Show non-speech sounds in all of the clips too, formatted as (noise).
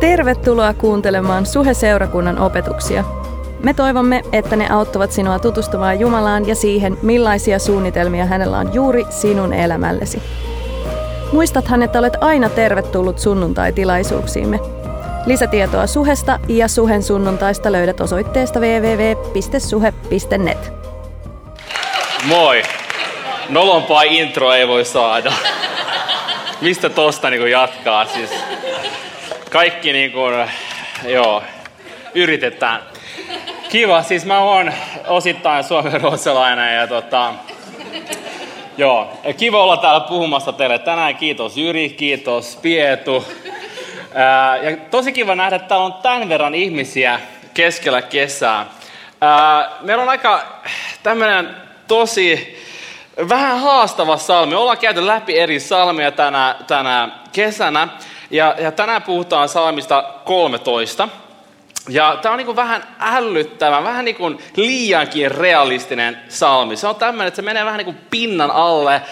Tervetuloa kuuntelemaan Suhe-seurakunnan opetuksia. Me toivomme, että ne auttavat sinua tutustumaan Jumalaan ja siihen, millaisia suunnitelmia hänellä on juuri sinun elämällesi. Muistathan, että olet aina tervetullut sunnuntai-tilaisuuksiimme. Lisätietoa Suhesta ja Suhen sunnuntaista löydät osoitteesta www.suhe.net. Moi! Nolompaa intro ei voi saada. Mistä tosta niin jatkaa? Siis kaikki niin kuin, joo, yritetään. Kiva, siis mä oon osittain suomen ja tota, joo, kiva olla täällä puhumassa teille tänään. Kiitos Jyri, kiitos Pietu. Ää, ja tosi kiva nähdä, että täällä on tämän verran ihmisiä keskellä kesää. Ää, meillä on aika tämmöinen tosi vähän haastava salmi. Ollaan käyty läpi eri salmeja tänä, tänä kesänä. Ja, ja tänään puhutaan salmista 13. Ja tämä on niin vähän älyttävä, vähän niin kuin liiankin realistinen salmi. Se on tämmöinen, että se menee vähän niin kuin pinnan alle.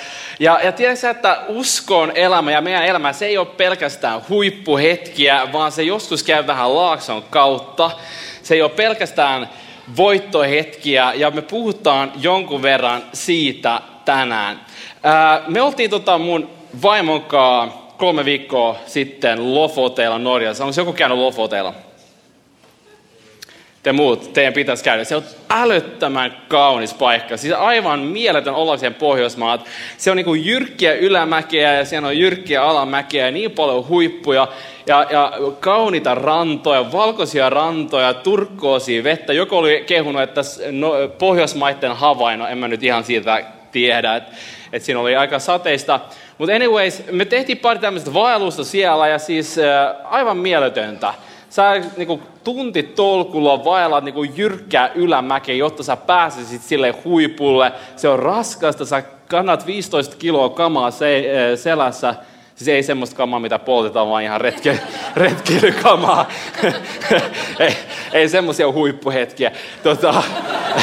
Ja, ja tiedätkö, että uskon elämä ja meidän elämä, se ei ole pelkästään huippuhetkiä, vaan se joskus käy vähän laakson kautta. Se ei ole pelkästään voittohetkiä, ja me puhutaan jonkun verran siitä tänään. Ää, me oltiin tota mun vaimon kanssa kolme viikkoa sitten Lofoteilla Norjassa. Onko joku käynyt Lofoteilla? Te muut, teidän pitäisi käydä. Se on älyttömän kaunis paikka. Siis aivan mieletön ollakseen Pohjoismaat. Se on niin kuin jyrkkiä ylämäkeä ja siellä on jyrkkiä alamäkeä ja niin paljon huippuja. Ja, ja kaunita rantoja, valkoisia rantoja, turkkoosia vettä. Joku oli kehunut, että no, Pohjoismaiden havaino, en mä nyt ihan siitä tiedä, että, että siinä oli aika sateista. Mutta anyways, me tehtiin pari tämmöistä vaellusta siellä ja siis äh, aivan mieletöntä. Sä niinku, tunti tolkulla vaellat niinku, jyrkkää ylämäkeä, jotta sä pääsisit sille huipulle. Se on raskasta, sä kannat 15 kiloa kamaa se, äh, selässä. Siis ei semmoista kamaa, mitä poltetaan, vaan ihan retke, (laughs) retkeilykamaa. (laughs) ei, ei semmoisia huippuhetkiä. Tota,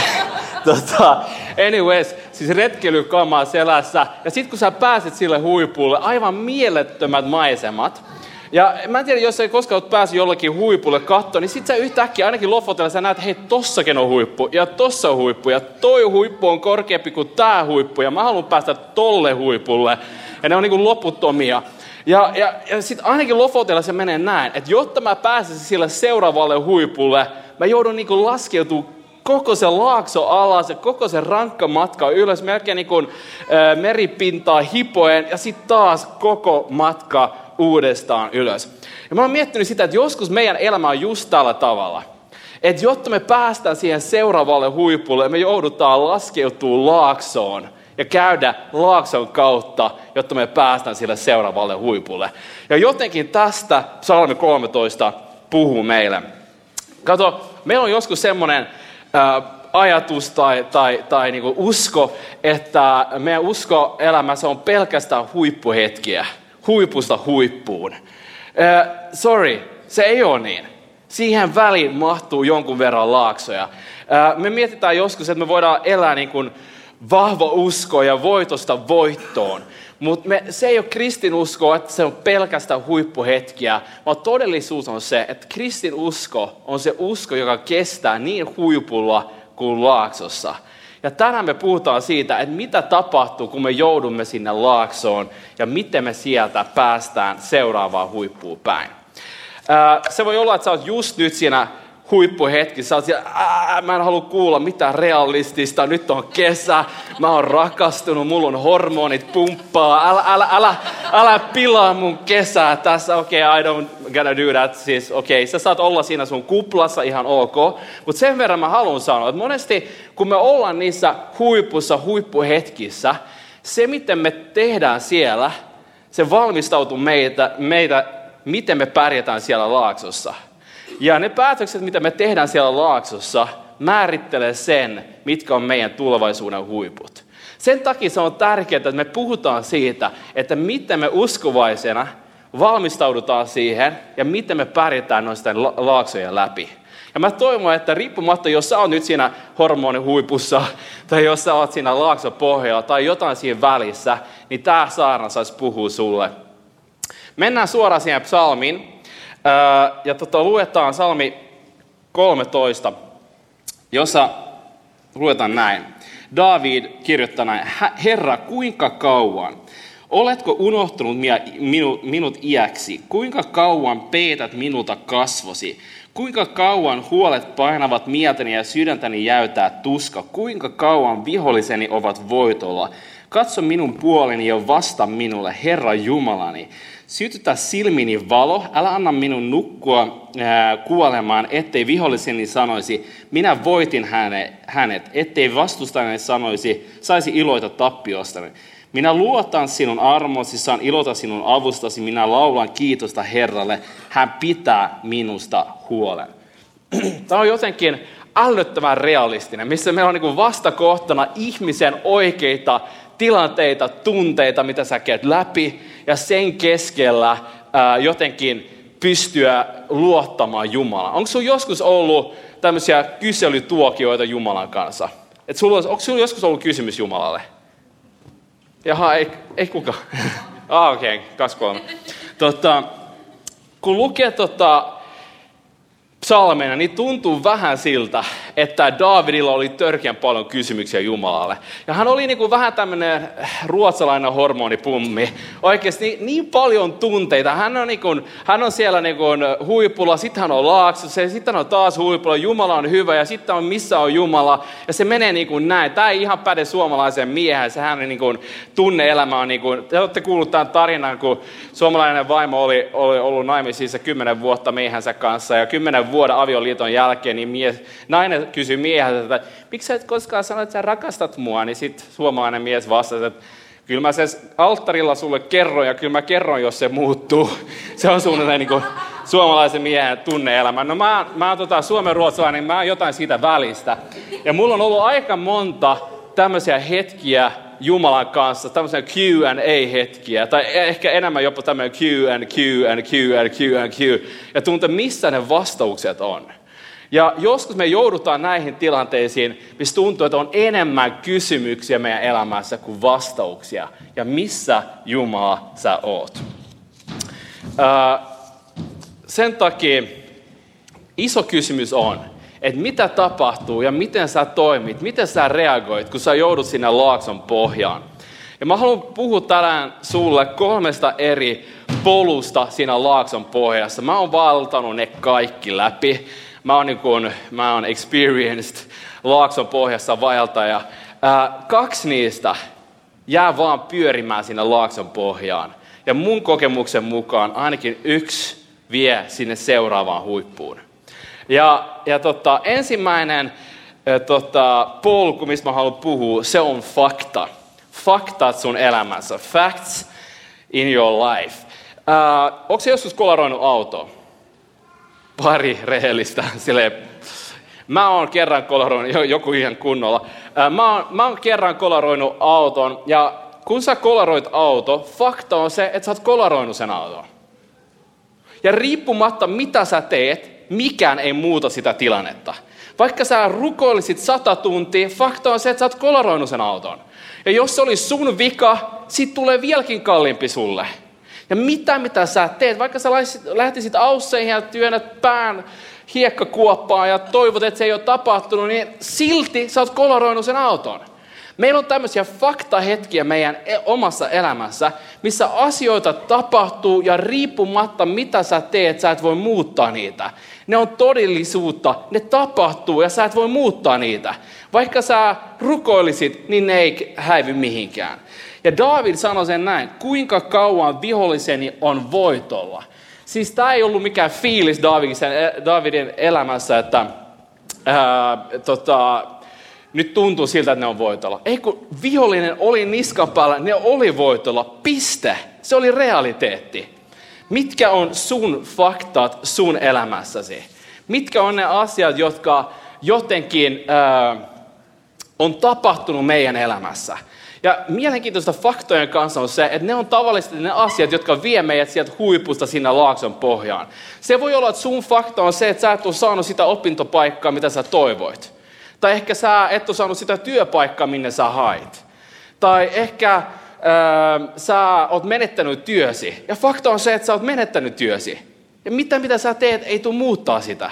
(laughs) tota, anyways, siis retkeilykamaa selässä. Ja sitten kun sä pääset sille huipulle, aivan mielettömät maisemat. Ja mä en tiedä, jos ei koskaan ole päässyt jollekin huipulle katsoa, niin sit sä yhtäkkiä ainakin lofotella sä näet, hei tossakin on huippu, ja tossa on huippu, ja toi huippu on korkeampi kuin tää huippu, ja mä haluan päästä tolle huipulle. Ja ne on niinku loputtomia. Ja, ja, ja sitten ainakin lofotella se menee näin, että jotta mä pääsisin sille seuraavalle huipulle, mä joudun niinku laskeutumaan koko se laakso alas ja koko se rankka matka ylös, melkein niin kuin meripintaa hipoen ja sitten taas koko matka uudestaan ylös. Ja mä oon miettinyt sitä, että joskus meidän elämä on just tällä tavalla. Että jotta me päästään siihen seuraavalle huipulle, me joudutaan laskeutua laaksoon ja käydä laakson kautta, jotta me päästään sille seuraavalle huipulle. Ja jotenkin tästä psalmi 13 puhuu meille. Kato, meillä on joskus semmoinen ajatus tai, tai, tai niin usko, että meidän usko elämässä on pelkästään huippuhetkiä, huipusta huippuun. Uh, sorry, se ei ole niin. Siihen väliin mahtuu jonkun verran laaksoja. Uh, me mietitään joskus, että me voidaan elää niin kuin vahva usko ja voitosta voittoon. Mutta se ei ole kristinusko, että se on pelkästään huippuhetkiä, vaan todellisuus on se, että kristinusko on se usko, joka kestää niin huipulla kuin laaksossa. Ja tänään me puhutaan siitä, että mitä tapahtuu, kun me joudumme sinne laaksoon ja miten me sieltä päästään seuraavaan huippuun päin. Se voi olla, että sä oot just nyt siinä huippuhetki. Sä oot siellä, mä en halua kuulla mitään realistista, nyt on kesä, mä oon rakastunut, mulla on hormonit pumppaa, älä, älä, älä, älä pilaa mun kesää tässä, okei, okay, I don't gonna do that. Siis okei, okay, sä saat olla siinä sun kuplassa ihan ok, mutta sen verran mä haluan sanoa, että monesti kun me ollaan niissä huipussa, huippuhetkissä, se miten me tehdään siellä, se valmistautuu meitä, meitä miten me pärjätään siellä laaksossa. Ja ne päätökset, mitä me tehdään siellä laaksossa, määrittelee sen, mitkä on meidän tulevaisuuden huiput. Sen takia se on tärkeää, että me puhutaan siitä, että miten me uskovaisena valmistaudutaan siihen ja miten me pärjätään noisten laaksojen läpi. Ja mä toivon, että riippumatta, jos sä oot nyt siinä hormonihuipussa, tai jos sä oot siinä laaksopohjalla, tai jotain siinä välissä, niin tämä saarna saisi puhua sulle. Mennään suoraan siihen psalmiin. Ja tota, luetaan salmi 13, jossa luetaan näin. David kirjoittaa näin, Herra, kuinka kauan? Oletko unohtunut minut, minut iäksi? Kuinka kauan peetät minulta kasvosi? Kuinka kauan huolet painavat mieltäni ja sydäntäni jäytää tuska? Kuinka kauan viholliseni ovat voitolla? Katso minun puoleni ja vasta minulle, Herra Jumalani. Sytytä silmini valo, älä anna minun nukkua ää, kuolemaan, ettei viholliseni sanoisi, minä voitin hänet, ettei vastustajani sanoisi, saisi iloita tappiostani. Minä luotan sinun armosi, saan ilota sinun avustasi, minä laulan kiitosta Herralle, hän pitää minusta huolen. (clears throat) Tämä on jotenkin älyttömän realistinen, missä meillä on niin vastakohtana ihmisen oikeita tilanteita, tunteita, mitä sä käyt läpi, ja sen keskellä ää, jotenkin pystyä luottamaan Jumalaan. Onko sinulla joskus ollut tämmöisiä kyselytuokioita Jumalan kanssa? Et sulla, onko sinulla joskus ollut kysymys Jumalalle? Jaha, ei, ei kukaan. (laughs) ah, okei, okay, kaksi kolme. Tota, kun lukee tota, psalmeina, niin tuntuu vähän siltä, että Davidilla oli törkeän paljon kysymyksiä Jumalalle. Ja hän oli niin kuin vähän tämmöinen ruotsalainen hormonipummi. Oikeasti niin, niin paljon tunteita. Hän on, niin kuin, hän on siellä niin kuin huipulla, sitten hän on laaksossa, ja sitten hän on taas huipulla. Jumala on hyvä, ja sitten on missä on Jumala. Ja se menee niin kuin näin. Tämä ei ihan päde suomalaiseen miehen. Se hän niin kuin, tunne-elämä on niin kuin, te olette kuullut tämän tarinan, kun suomalainen vaimo oli, oli ollut naimisissa kymmenen vuotta miehensä kanssa, ja kymmenen vuoden avioliiton jälkeen, niin mies, nainen kysyi mieheltä, että miksi sä et koskaan sano, että sä rakastat mua, niin sitten suomalainen mies vastasi, että kyllä mä sen alttarilla sulle kerron ja kyllä mä kerron, jos se muuttuu. (laughs) Se on suunnilleen niin kuin suomalaisen miehen tunneelämä. No mä, mä tota, suomen ruotsalainen, niin mä jotain siitä välistä. Ja mulla on ollut aika monta tämmöisiä hetkiä Jumalan kanssa, tämmöisiä Q&A-hetkiä, tai ehkä enemmän jopa tämmöinen Q and Q ja tunte, missä ne vastaukset on. Ja joskus me joudutaan näihin tilanteisiin, missä tuntuu, että on enemmän kysymyksiä meidän elämässä kuin vastauksia. Ja missä Jumala sä oot? sen takia iso kysymys on, että mitä tapahtuu ja miten sä toimit, miten sä reagoit, kun sä joudut sinne laakson pohjaan. Ja mä haluan puhua tänään sulle kolmesta eri polusta siinä laakson pohjassa. Mä oon valtanut ne kaikki läpi. Mä oon, niin kun, mä oon experienced laakson pohjassa vaeltaja. Ää, kaksi niistä jää vaan pyörimään sinne laakson pohjaan. Ja mun kokemuksen mukaan ainakin yksi vie sinne seuraavaan huippuun. Ja, ja tota, ensimmäinen tota, polku, mistä mä haluan puhua, se on fakta. Faktat sun elämässä. Facts in your life. Äh, onko se joskus kolaroinut auto? Pari rehellistä. (laughs) Silleen, Mä oon kerran kolaroinut, joku ihan kunnolla. Mä oon, mä oon kerran kolaroinut auton ja kun sä kolaroit auto, fakta on se, että sä oot kolaroinut sen auton. Ja riippumatta mitä sä teet, mikään ei muuta sitä tilannetta. Vaikka sä rukoilisit sata tuntia, fakta on se, että sä oot kolaroinut sen auton. Ja jos se oli sun vika, sit tulee vieläkin kalliimpi sulle. Ja mitä mitä sä teet, vaikka sä lähtisit ausseihin ja työnnät pään hiekkakuoppaan ja toivot, että se ei ole tapahtunut, niin silti sä oot kolaroinut sen auton. Meillä on tämmöisiä faktahetkiä meidän e- omassa elämässä, missä asioita tapahtuu ja riippumatta mitä sä teet, sä et voi muuttaa niitä. Ne on todellisuutta, ne tapahtuu ja sä et voi muuttaa niitä. Vaikka sä rukoilisit, niin ne ei häivy mihinkään. Ja David sanoi sen näin, kuinka kauan viholliseni on voitolla. Siis tämä ei ollut mikään fiilis Davidin, Davidin elämässä, että ää, tota, nyt tuntuu siltä, että ne on voitolla. Ei kun vihollinen oli niskan päällä, ne oli voitolla. Piste. Se oli realiteetti. Mitkä on sun faktat sun elämässäsi? Mitkä on ne asiat, jotka jotenkin äh, on tapahtunut meidän elämässä? Ja mielenkiintoista faktojen kanssa on se, että ne on tavallisesti ne asiat, jotka vie meidät sieltä huipusta sinne laakson pohjaan. Se voi olla, että sun fakta on se, että sä et ole saanut sitä opintopaikkaa, mitä sä toivoit. Tai ehkä sä et ole saanut sitä työpaikkaa, minne sä hait. Tai ehkä äh, sä oot menettänyt työsi. Ja fakta on se, että sä oot menettänyt työsi. Ja mitä mitä sä teet ei tule muuttaa sitä.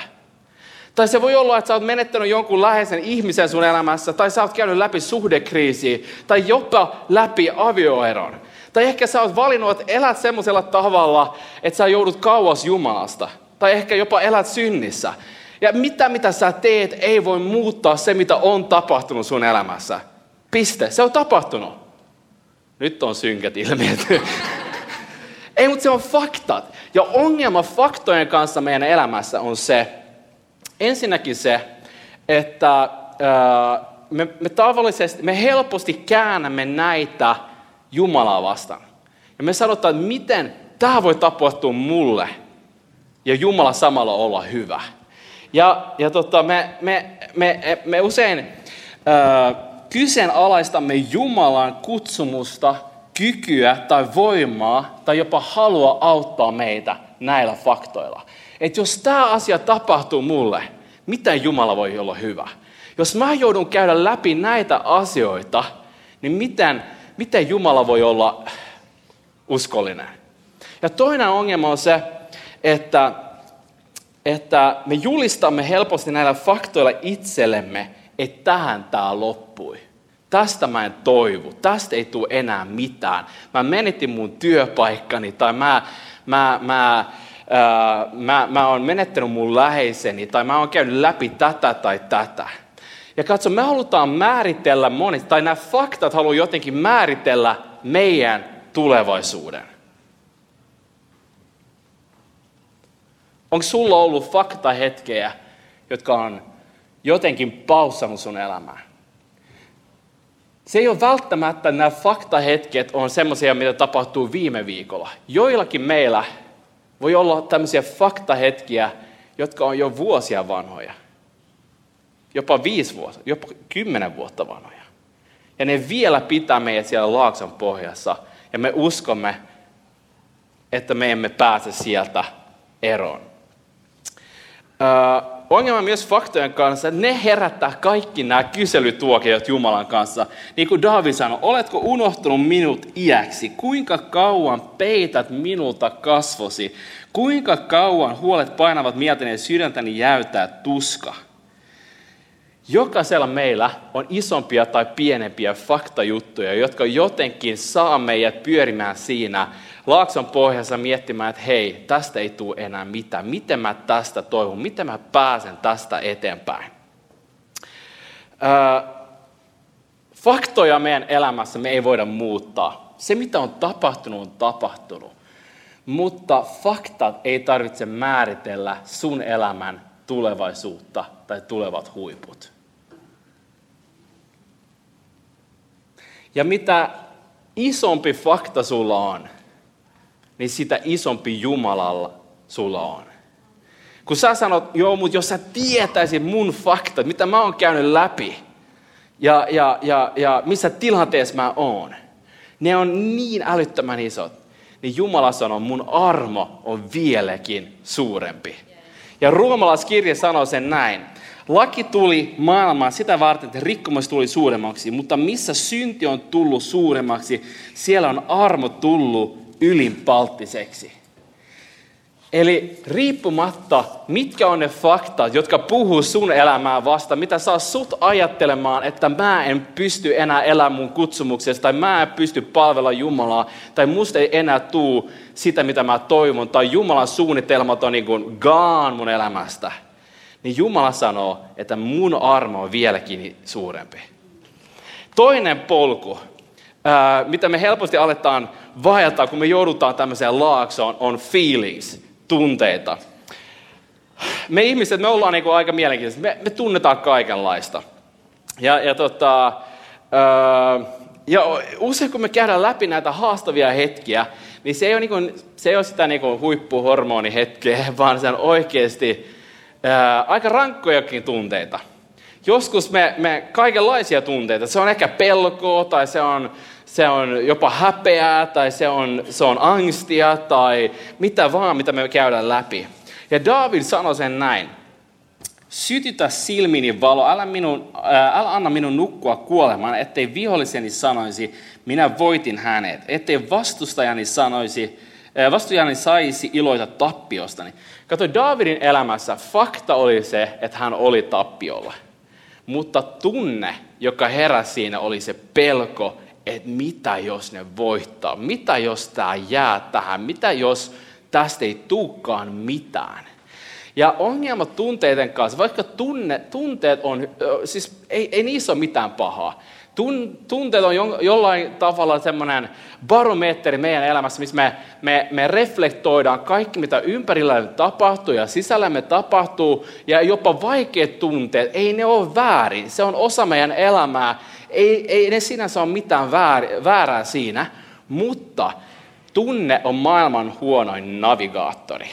Tai se voi olla, että sä oot menettänyt jonkun läheisen ihmisen sun elämässä, tai sä oot käynyt läpi suhdekriisiä, tai jopa läpi avioeron. Tai ehkä sä oot valinnut, että elät semmoisella tavalla, että sä joudut kauas Jumalasta. Tai ehkä jopa elät synnissä. Ja mitä mitä sä teet ei voi muuttaa se, mitä on tapahtunut sun elämässä. Piste. Se on tapahtunut. Nyt on synkät ilmiöt. (laughs) ei, mutta se on faktat. Ja ongelma faktojen kanssa meidän elämässä on se, ensinnäkin se, että me, me tavallisesti, me helposti käännämme näitä Jumalaa vastaan. Ja me sanotaan, että miten tämä voi tapahtua mulle ja Jumala samalla olla hyvä. Ja, ja tota, me, me, me, me usein äh, kyseenalaistamme Jumalan kutsumusta, kykyä tai voimaa tai jopa halua auttaa meitä näillä faktoilla. Että jos tämä asia tapahtuu mulle, miten Jumala voi olla hyvä? Jos mä joudun käydä läpi näitä asioita, niin miten, miten Jumala voi olla uskollinen? Ja toinen ongelma on se, että, että me julistamme helposti näillä faktoilla itsellemme, että tähän tämä loppui. Tästä mä en toivu, tästä ei tule enää mitään. Mä menetin mun työpaikkani tai mä, mä, mä, ää, mä, mä oon menettänyt mun läheiseni tai mä oon käynyt läpi tätä tai tätä. Ja katso, me halutaan määritellä monet, tai nämä faktat haluaa jotenkin määritellä meidän tulevaisuuden. Onko sulla ollut faktahetkejä, jotka on jotenkin paussannut sun elämää? Se ei ole välttämättä nämä faktahetket on semmoisia, mitä tapahtuu viime viikolla. Joillakin meillä voi olla tämmöisiä faktahetkiä, jotka on jo vuosia vanhoja. Jopa viisi vuotta, jopa kymmenen vuotta vanhoja. Ja ne vielä pitää meidät siellä laakson pohjassa. Ja me uskomme, että me emme pääse sieltä eroon. Ongelma myös faktojen kanssa, että ne herättää kaikki nämä kyselytuokiot Jumalan kanssa. Niin kuin David sanoi, oletko unohtunut minut iäksi? Kuinka kauan peität minulta kasvosi? Kuinka kauan huolet painavat mieltäni ja sydäntäni jäytää tuska? Jokaisella meillä on isompia tai pienempiä faktajuttuja, jotka jotenkin saa meidät pyörimään siinä laakson pohjassa miettimään, että hei, tästä ei tule enää mitään. Miten mä tästä toivon? Miten mä pääsen tästä eteenpäin? Faktoja meidän elämässä me ei voida muuttaa. Se, mitä on tapahtunut, on tapahtunut. Mutta faktat ei tarvitse määritellä sun elämän tulevaisuutta tai tulevat huiput. Ja mitä isompi fakta sulla on, niin sitä isompi Jumalalla sulla on. Kun sä sanot, joo, mutta jos sä tietäisit mun faktat, mitä mä oon käynyt läpi, ja, ja, ja, ja missä tilanteessa mä oon, ne on niin älyttömän isot, niin Jumala sanoo, mun armo on vieläkin suurempi. Ja ruomalaiskirja sanoo sen näin. Laki tuli maailmaan sitä varten, että rikkomus tuli suuremmaksi, mutta missä synti on tullut suuremmaksi, siellä on armo tullut ylinpalttiseksi. Eli riippumatta, mitkä on ne faktat, jotka puhuu sun elämään vasta, mitä saa sut ajattelemaan, että mä en pysty enää elämään mun kutsumuksesta, tai mä en pysty palvella Jumalaa, tai musta ei enää tuu sitä, mitä mä toivon, tai Jumalan suunnitelmat on niin kuin gone mun elämästä, niin Jumala sanoo, että mun armo on vieläkin suurempi. Toinen polku, mitä me helposti aletaan vaeltaa, kun me joudutaan tämmöiseen laaksoon, on feelings, tunteita. Me ihmiset, me ollaan niin aika mielenkiintoisia. Me, me tunnetaan kaikenlaista. Ja, ja, tota, ja usein kun me käydään läpi näitä haastavia hetkiä, niin se ei ole, niin kuin, se ei ole sitä niin kuin huippuhormonihetkeä, (laughs) vaan se on oikeasti ää, aika rankkojakin tunteita. Joskus me, me kaikenlaisia tunteita. Se on ehkä pelkoa tai se on se on jopa häpeää tai se on, se on angstia tai mitä vaan, mitä me käydään läpi. Ja David sanoi sen näin. Sytytä silmini valo, älä, minun, ää, älä anna minun nukkua kuolemaan, ettei viholliseni sanoisi, minä voitin hänet. Ettei vastustajani sanoisi, vastuujani saisi iloita tappiostani. Kato, Davidin elämässä fakta oli se, että hän oli tappiolla. Mutta tunne, joka heräsi siinä, oli se pelko, että mitä jos ne voittaa, mitä jos tämä jää tähän, mitä jos tästä ei tulekaan mitään. Ja ongelma tunteiden kanssa, vaikka tunne, tunteet on, siis ei, ei niissä ole mitään pahaa. Tunteet on jollain tavalla semmoinen barometri meidän elämässä, missä me, me, me reflektoidaan kaikki, mitä ympärillä tapahtuu ja sisällämme tapahtuu. Ja jopa vaikeat tunteet, ei ne ole väärin. Se on osa meidän elämää. Ei, ei ne sinänsä ole mitään väärää siinä, mutta tunne on maailman huonoin navigaattori.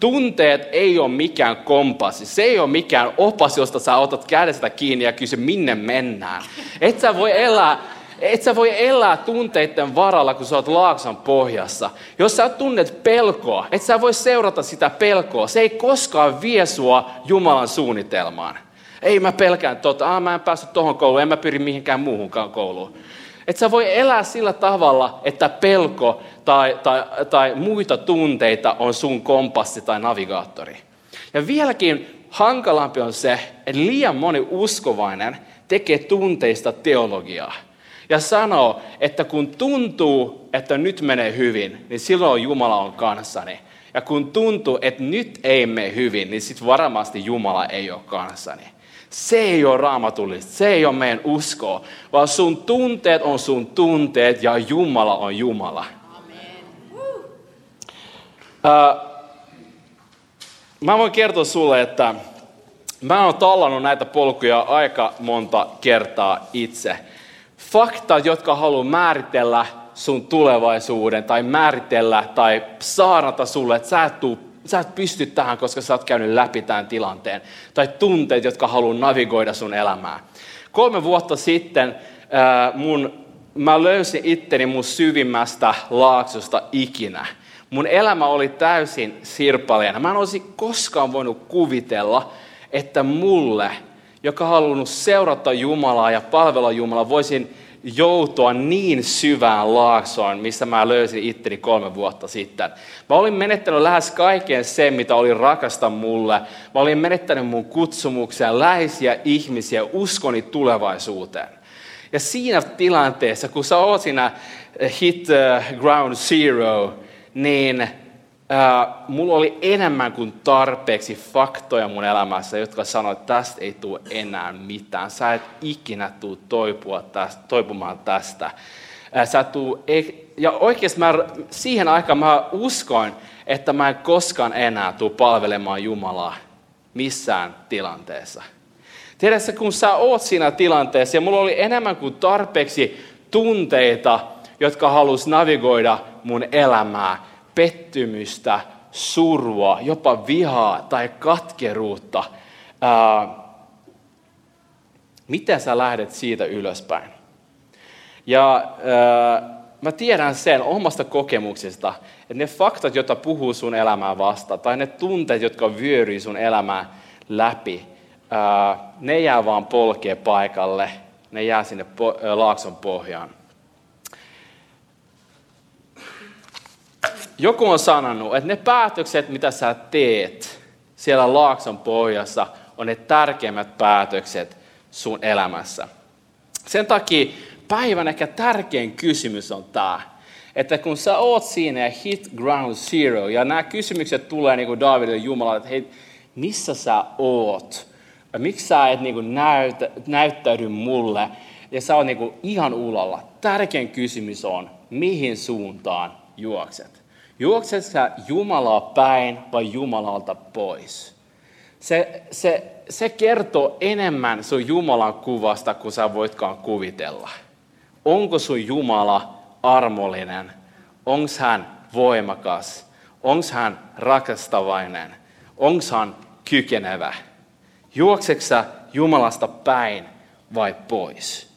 Tunteet ei ole mikään kompassi, se ei ole mikään opas, josta sä otat kädestä kiinni ja kysy, minne mennään. Et sä voi elää, et sä voi elää tunteiden varalla, kun sä oot laakson pohjassa. Jos sä tunnet pelkoa, et sä voi seurata sitä pelkoa. Se ei koskaan vie sua Jumalan suunnitelmaan. Ei mä pelkään tota, ah, mä en päässyt tohon kouluun, en mä pyri mihinkään muuhunkaan kouluun. Et sä voi elää sillä tavalla, että pelko tai, tai, tai muita tunteita on sun kompassi tai navigaattori. Ja vieläkin hankalampi on se, että liian moni uskovainen tekee tunteista teologiaa. Ja sanoo, että kun tuntuu, että nyt menee hyvin, niin silloin Jumala on kanssani. Ja kun tuntuu, että nyt ei mene hyvin, niin sitten varmasti Jumala ei ole kanssani. Se ei ole raamatullista, se ei ole meidän uskoa, vaan sun tunteet on sun tunteet ja Jumala on Jumala. Uh, mä voin kertoa sulle, että mä oon tallannut näitä polkuja aika monta kertaa itse. Faktat, jotka haluaa määritellä sun tulevaisuuden tai määritellä tai saarata sulle, että sä et, tuu, sä et pysty tähän, koska sä oot käynyt läpi tämän tilanteen. Tai tunteet, jotka haluaa navigoida sun elämää. Kolme vuotta sitten ää, mun, mä löysin itteni mun syvimmästä laaksosta ikinä. Mun elämä oli täysin sirpaleena. Mä en olisi koskaan voinut kuvitella, että mulle, joka halunnut seurata Jumalaa ja palvella Jumalaa, voisin joutua niin syvään laaksoon, missä mä löysin itteni kolme vuotta sitten. Mä olin menettänyt lähes kaiken sen, mitä oli rakasta mulle. Mä olin menettänyt mun kutsumuksen, läheisiä ihmisiä, uskoni tulevaisuuteen. Ja siinä tilanteessa, kun sä oot siinä hit uh, ground zero, niin äh, mulla oli enemmän kuin tarpeeksi faktoja mun elämässä, jotka sanoivat, että tästä ei tule enää mitään. Sä et ikinä tule toipua tästä, toipumaan tästä. Äh, sä tuu, ja oikeasti mä, siihen aikaan mä uskoin, että mä en koskaan enää tule palvelemaan Jumalaa missään tilanteessa. Tiedätkö, kun sä oot siinä tilanteessa ja mulla oli enemmän kuin tarpeeksi tunteita, jotka halus navigoida mun elämää, pettymystä, surua, jopa vihaa tai katkeruutta. Ää, miten sä lähdet siitä ylöspäin? Ja ää, mä tiedän sen omasta kokemuksesta, että ne faktat, joita puhuu sun elämää vasta, tai ne tunteet, jotka vyöryy sun elämää läpi, ää, ne jää vaan polkee paikalle, ne jää sinne po- laakson pohjaan. Joku on sanonut, että ne päätökset, mitä sä teet siellä laakson pohjassa, on ne tärkeimmät päätökset sun elämässä. Sen takia päivän ehkä tärkein kysymys on tämä, että kun sä oot siinä ja hit ground zero, ja nämä kysymykset tulee niin kuin Davidille Jumalalle, että hei, missä sä oot? Miksi sä et niin kuin näytä, näyttäydy mulle? Ja sä oot niin kuin ihan ulalla. Tärkein kysymys on, mihin suuntaan juokset? Juokset sä Jumalaa päin vai Jumalalta pois? Se, se, se kertoo enemmän sun Jumalan kuvasta kuin sä voitkaan kuvitella. Onko sun Jumala armollinen? Onko hän voimakas? Onko hän rakastavainen? Onko hän kykenevä? Juokseksä Jumalasta päin vai pois?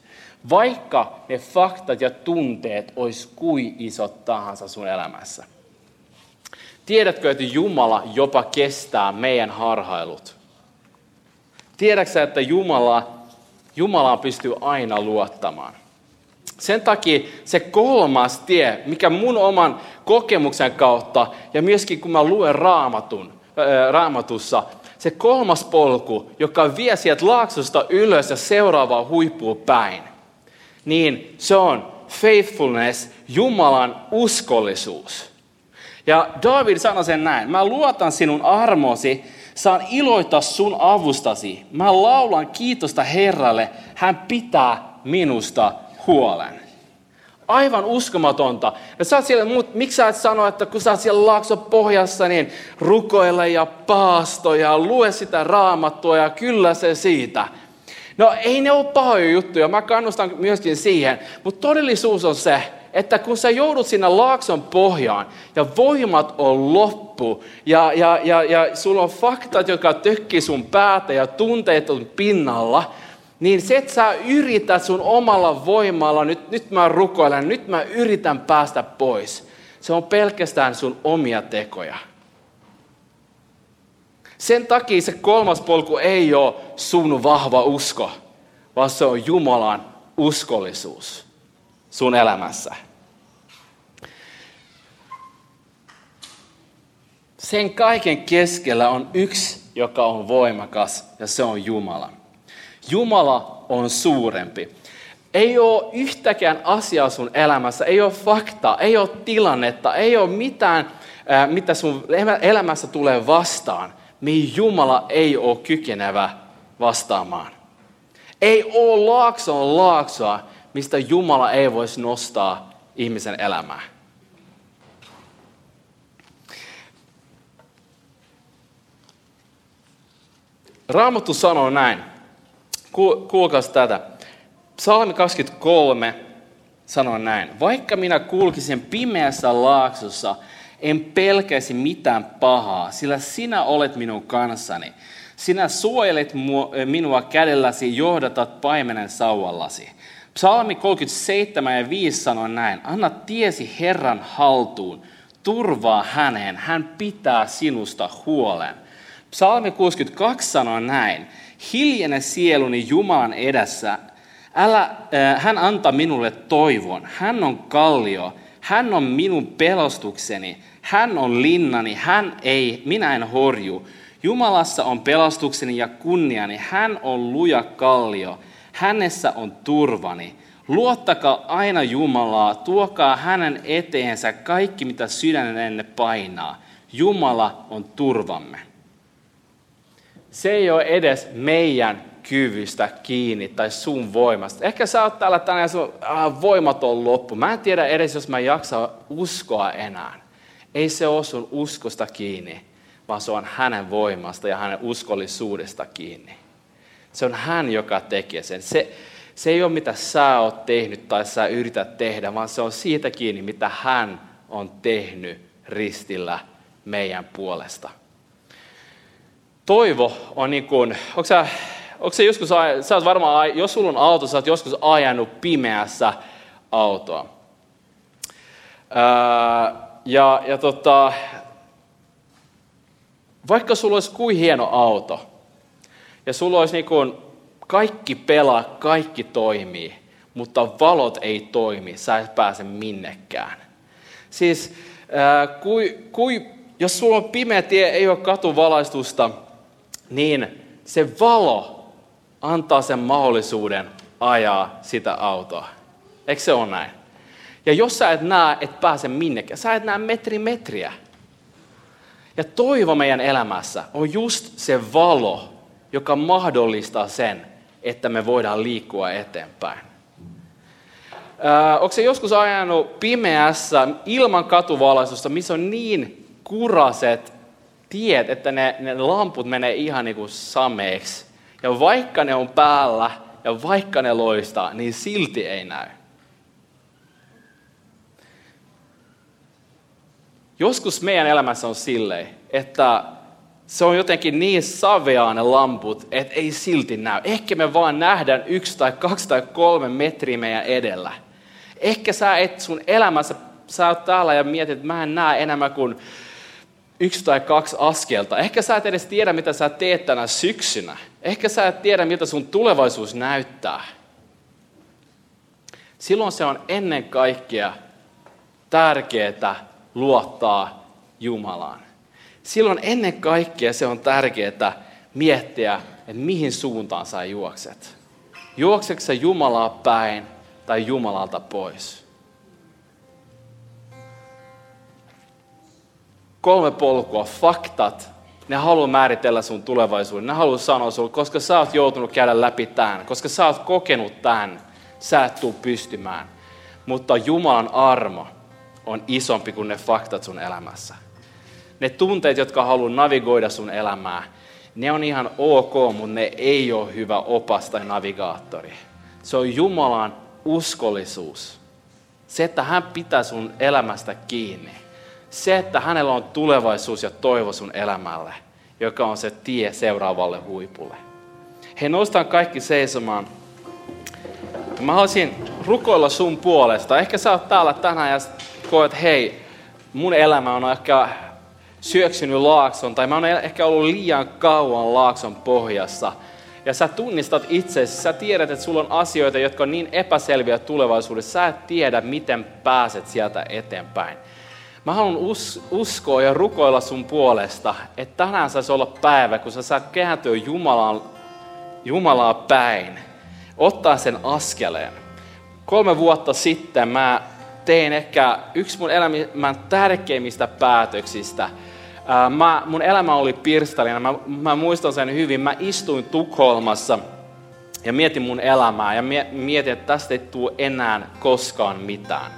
Vaikka ne faktat ja tunteet olisi kuin isot tahansa sun elämässä. Tiedätkö, että Jumala jopa kestää meidän harhailut? Tiedätkö että Jumala, Jumalaan pystyy aina luottamaan? Sen takia se kolmas tie, mikä mun oman kokemuksen kautta ja myöskin kun mä luen raamatun, ää, raamatussa, se kolmas polku, joka vie sieltä laaksosta ylös ja seuraavaa huippuun päin, niin se on faithfulness, Jumalan uskollisuus. Ja David sanoi sen näin, mä luotan sinun armosi, saan iloita sun avustasi. Mä laulan kiitosta Herralle, hän pitää minusta huolen. Aivan uskomatonta. Ja sä siellä, mut, miksi sä et sano, että kun sä oot siellä laakso pohjassa, niin rukoile ja paasto ja lue sitä raamattua ja kyllä se siitä. No ei ne ole pahoja juttuja, mä kannustan myöskin siihen, mutta todellisuus on se, että kun sä joudut sinne laakson pohjaan ja voimat on loppu ja, ja, ja, ja sulla on faktat, jotka tökkii sun päätä ja tunteet on pinnalla, niin se, että sä yrität sun omalla voimalla, nyt, nyt mä rukoilen, nyt mä yritän päästä pois, se on pelkästään sun omia tekoja. Sen takia se kolmas polku ei ole sun vahva usko, vaan se on Jumalan uskollisuus sun elämässä. Sen kaiken keskellä on yksi, joka on voimakas, ja se on Jumala. Jumala on suurempi. Ei ole yhtäkään asiaa sun elämässä, ei ole faktaa, ei ole tilannetta, ei ole mitään, mitä sun elämässä tulee vastaan, mihin Jumala ei ole kykenevä vastaamaan. Ei ole laaksoa laaksoa, mistä Jumala ei voisi nostaa ihmisen elämää. Raamattu sanoo näin. Kuulkaas tätä. Psalmi 23 sanoo näin. Vaikka minä kulkisin pimeässä laaksossa, en pelkäisi mitään pahaa, sillä sinä olet minun kanssani. Sinä suojelet minua kädelläsi, johdatat paimenen sauvallasi. Psalmi 37 ja 5 sanoo näin. Anna tiesi Herran haltuun, turvaa häneen, hän pitää sinusta huolen. Psalmi 62 sanoo näin. Hiljene sieluni Jumalan edessä. Älä, äh, hän antaa minulle toivon. Hän on kallio. Hän on minun pelastukseni. Hän on linnani. Hän ei, minä en horju. Jumalassa on pelastukseni ja kunniani. Hän on luja kallio. Hänessä on turvani. Luottakaa aina Jumalaa, tuokaa hänen eteensä kaikki, mitä sydänenne painaa. Jumala on turvamme. Se ei ole edes meidän kyvystä kiinni tai sun voimasta. Ehkä sä oot täällä tänään ja sun ah, voimat on loppu. Mä en tiedä edes, jos mä jaksa uskoa enää. Ei se ole sun uskosta kiinni, vaan se on hänen voimasta ja hänen uskollisuudesta kiinni. Se on hän, joka tekee sen. Se, se ei ole mitä sä oot tehnyt tai sä yrität tehdä, vaan se on siitä kiinni, mitä hän on tehnyt ristillä meidän puolesta. Toivo on niin kuin, onko sä, onko sä joskus, sä oot varmaan, jos sulla on auto, sä oot joskus ajanut pimeässä autoa. Ää, ja, ja tota, vaikka sulla olisi kuin hieno auto, ja sulla olisi niin kuin kaikki pelaa, kaikki toimii, mutta valot ei toimi, sä et pääse minnekään. Siis ää, kui, kui, jos sulla on pimeä tie, ei ole katuvalaistusta, niin se valo antaa sen mahdollisuuden ajaa sitä autoa. Eikö se ole näin? Ja jos sä et näe, et pääse minnekään, sä et näe metri metriä. Ja toivo meidän elämässä on just se valo, joka mahdollistaa sen, että me voidaan liikkua eteenpäin. Onko se joskus ajanut pimeässä ilman katuvalaistusta, missä on niin kuraset tiet, että ne, ne lamput menee ihan niin kuin sameeksi. Ja vaikka ne on päällä ja vaikka ne loistaa, niin silti ei näy. Joskus meidän elämässä on silleen, että se on jotenkin niin saveaa ne lamput, että ei silti näy. Ehkä me vaan nähdään yksi tai kaksi tai kolme metriä meidän edellä. Ehkä sä et sun elämässä, sä oot täällä ja mietit, että mä en näe enemmän kuin yksi tai kaksi askelta. Ehkä sä et edes tiedä, mitä sä teet tänä syksynä. Ehkä sä et tiedä, miltä sun tulevaisuus näyttää. silloin se on ennen kaikkea tärkeää luottaa Jumalaan. Silloin ennen kaikkea se on tärkeää miettiä, että mihin suuntaan sä juokset. Juokseeko sä Jumalaa päin tai Jumalalta pois? Kolme polkua, faktat, ne haluaa määritellä sun tulevaisuuden. Ne haluaa sanoa sulle, koska sä oot joutunut käydä läpi tämän, koska sä oot kokenut tämän, sä et tuu pystymään. Mutta Jumalan armo on isompi kuin ne faktat sun elämässä. Ne tunteet, jotka haluaa navigoida sun elämää, ne on ihan ok, mutta ne ei ole hyvä opas tai navigaattori. Se on Jumalan uskollisuus. Se, että hän pitää sun elämästä kiinni. Se, että hänellä on tulevaisuus ja toivo sun elämälle, joka on se tie seuraavalle huipulle. He nostan kaikki seisomaan. Mä haluaisin rukoilla sun puolesta. Ehkä sä oot täällä tänään ja koet, hei, mun elämä on ehkä syöksynyt laakson, tai mä oon ehkä ollut liian kauan laakson pohjassa. Ja sä tunnistat itsesi, sä tiedät, että sulla on asioita, jotka on niin epäselviä tulevaisuudessa, sä et tiedä, miten pääset sieltä eteenpäin. Mä haluan us- uskoa ja rukoilla sun puolesta, että tänään saisi olla päivä, kun sä saat kääntyä Jumalan, Jumalaa päin, ottaa sen askeleen. Kolme vuotta sitten mä tein ehkä yksi mun elämän tärkeimmistä päätöksistä. Mä, mun elämä oli pirstalina, mä, mä muistan sen hyvin. Mä istuin Tukholmassa ja mietin mun elämää ja mietin, että tästä ei tule enää koskaan mitään.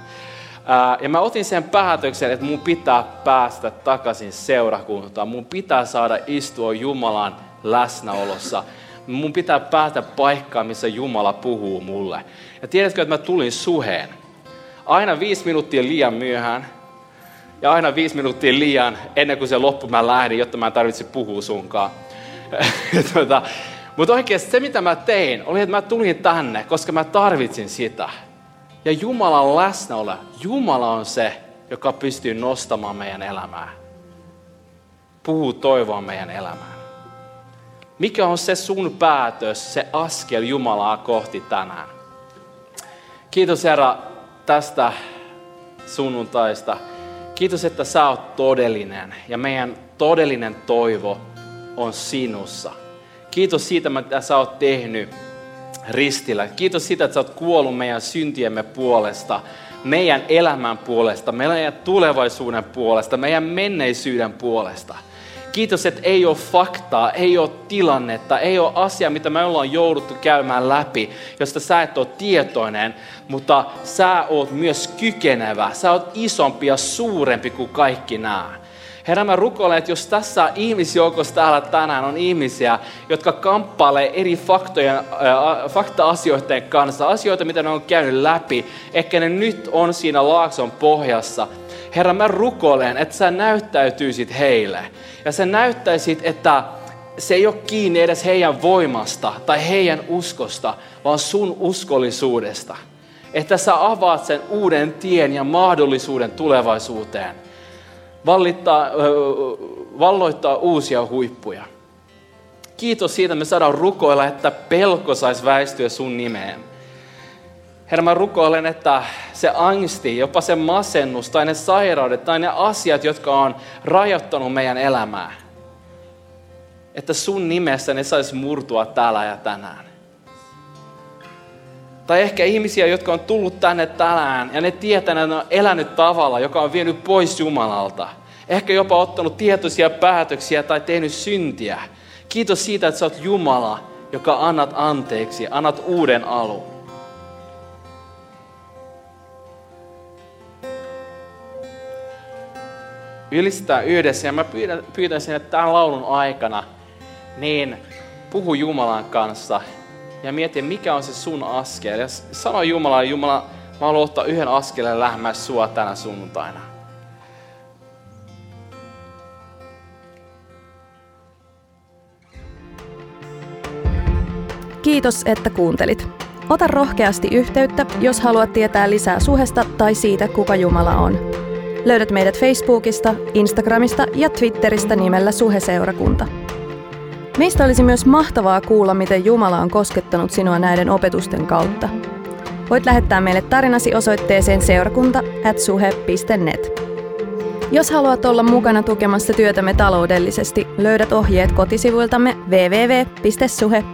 Ja mä otin sen päätöksen, että mun pitää päästä takaisin seurakuntaan. Mun pitää saada istua Jumalan läsnäolossa. Mun pitää päätä paikkaa, missä Jumala puhuu mulle. Ja tiedätkö, että mä tulin suheen. Aina viisi minuuttia liian myöhään. Ja aina viisi minuuttia liian ennen kuin se loppu mä lähdin, jotta mä en tarvitse puhua sunkaan. (laughs) tuota, mutta oikeasti se, mitä mä tein, oli, että mä tulin tänne, koska mä tarvitsin sitä. Ja Jumalan läsnäolo, Jumala on se, joka pystyy nostamaan meidän elämää. Puhuu toivoa meidän elämään. Mikä on se sun päätös, se askel Jumalaa kohti tänään? Kiitos Herra tästä sunnuntaista. Kiitos, että sä oot todellinen ja meidän todellinen toivo on sinussa. Kiitos siitä, mitä sä oot tehnyt ristillä. Kiitos siitä, että sä oot kuollut meidän syntiemme puolesta, meidän elämän puolesta, meidän tulevaisuuden puolesta, meidän menneisyyden puolesta. Kiitos, että ei ole faktaa, ei ole tilannetta, ei ole asia, mitä me ollaan jouduttu käymään läpi, josta sä et ole tietoinen, mutta sä oot myös kykenevä. Sä oot isompi ja suurempi kuin kaikki nämä. Herra, mä rukoilen, että jos tässä ihmisjoukossa täällä tänään on ihmisiä, jotka kamppailee eri faktojen, äh, fakta-asioiden kanssa, asioita, mitä ne on käynyt läpi, ehkä ne nyt on siinä laakson pohjassa. Herra, mä rukoilen, että sä näyttäytyisit heille. Ja sä näyttäisit, että se ei ole kiinni edes heidän voimasta tai heidän uskosta, vaan sun uskollisuudesta. Että sä avaat sen uuden tien ja mahdollisuuden tulevaisuuteen vallittaa, valloittaa uusia huippuja. Kiitos siitä, että me saadaan rukoilla, että pelko saisi väistyä sun nimeen. Herra, mä rukoilen, että se angsti, jopa se masennus tai ne sairaudet tai ne asiat, jotka on rajoittanut meidän elämää, että sun nimessä ne saisi murtua täällä ja tänään. Tai ehkä ihmisiä, jotka on tullut tänne tänään ja ne tietää, että ne on elänyt tavalla, joka on vienyt pois Jumalalta. Ehkä jopa ottanut tietoisia päätöksiä tai tehnyt syntiä. Kiitos siitä, että sä oot Jumala, joka annat anteeksi, annat uuden alun. Ylistää yhdessä ja mä pyydän, pyytäisin, että tämän laulun aikana niin puhu Jumalan kanssa ja mieti, mikä on se sun askel. Ja sano Jumala, Jumala, mä haluan ottaa yhden askeleen lähemmäs sua tänä sunnuntaina. Kiitos, että kuuntelit. Ota rohkeasti yhteyttä, jos haluat tietää lisää suhesta tai siitä, kuka Jumala on. Löydät meidät Facebookista, Instagramista ja Twitteristä nimellä Suheseurakunta. Meistä olisi myös mahtavaa kuulla, miten Jumala on koskettanut sinua näiden opetusten kautta. Voit lähettää meille tarinasi osoitteeseen seurakunta at Jos haluat olla mukana tukemassa työtämme taloudellisesti, löydät ohjeet kotisivuiltamme www.suhe.net.